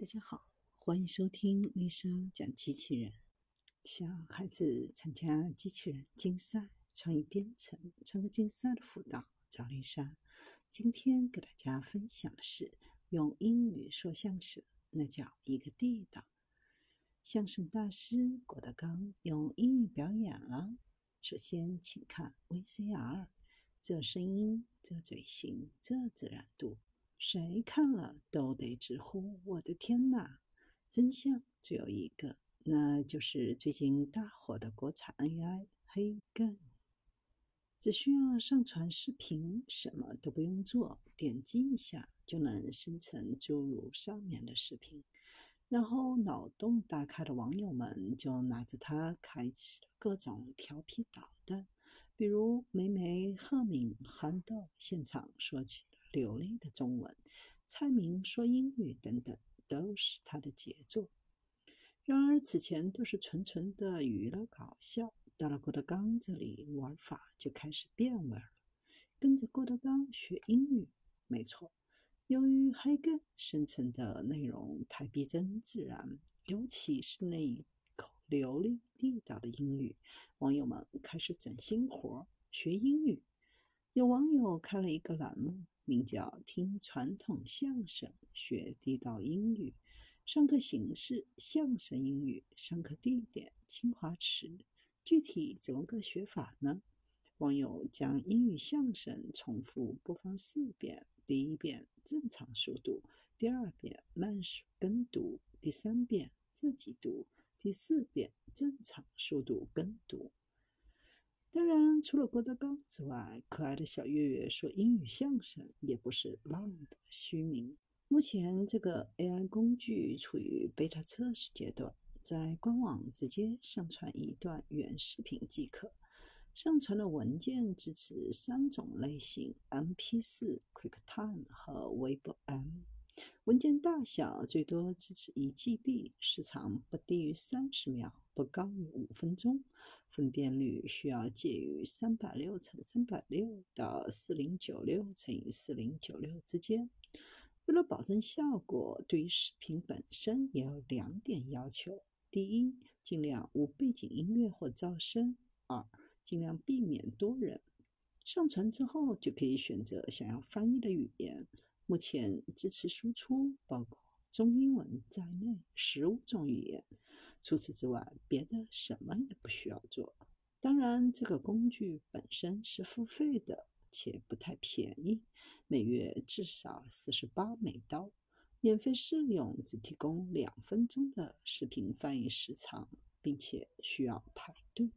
大家好，欢迎收听丽莎讲机器人。想孩子参加机器人竞赛、创意编程、创客竞赛的辅导，找丽莎。今天给大家分享的是用英语说相声，那叫一个地道。相声大师郭德纲用英语表演了。首先，请看 VCR，这声音，这嘴型，这自然度。谁看了都得直呼：“我的天哪！”真相只有一个，那就是最近大火的国产 AI 黑更。只需要上传视频，什么都不用做，点击一下就能生成诸如上面的视频。然后脑洞大开的网友们就拿着它开启了各种调皮捣蛋，比如梅梅、赫敏、憨豆现场说起。流利的中文，蔡明说英语等等，都是他的杰作。然而此前都是纯纯的娱乐搞笑，到了郭德纲这里，玩法就开始变味了。跟着郭德纲学英语，没错。由于黑根生成的内容太逼真自然，尤其是那一口流利地道的英语，网友们开始整新活学英语。有网友开了一个栏目。名叫“听传统相声学地道英语”，上课形式相声英语，上课地点清华池。具体怎么个学法呢？网友将英语相声重复播放四遍：第一遍正常速度，第二遍慢速跟读，第三遍自己读，第四遍正常速度跟读。当然，除了郭德纲之外，可爱的小月月说英语相声也不是浪得虚名。目前，这个 AI 工具处于 beta 测试阶段，在官网直接上传一段原视频即可。上传的文件支持三种类型：MP4、QuickTime 和 WebM。文件大小最多支持一 GB，时长不低于三十秒，不高于五分钟。分辨率需要介于三百六乘三百六到四零九六乘以四零九六之间。为了保证效果，对于视频本身也有两点要求：第一，尽量无背景音乐或噪声；二，尽量避免多人。上传之后就可以选择想要翻译的语言，目前支持输出包括中英文在内十五种语言。除此之外，别的什么也不需要做。当然，这个工具本身是付费的，且不太便宜，每月至少四十八美刀。免费试用只提供两分钟的视频翻译时长，并且需要排队。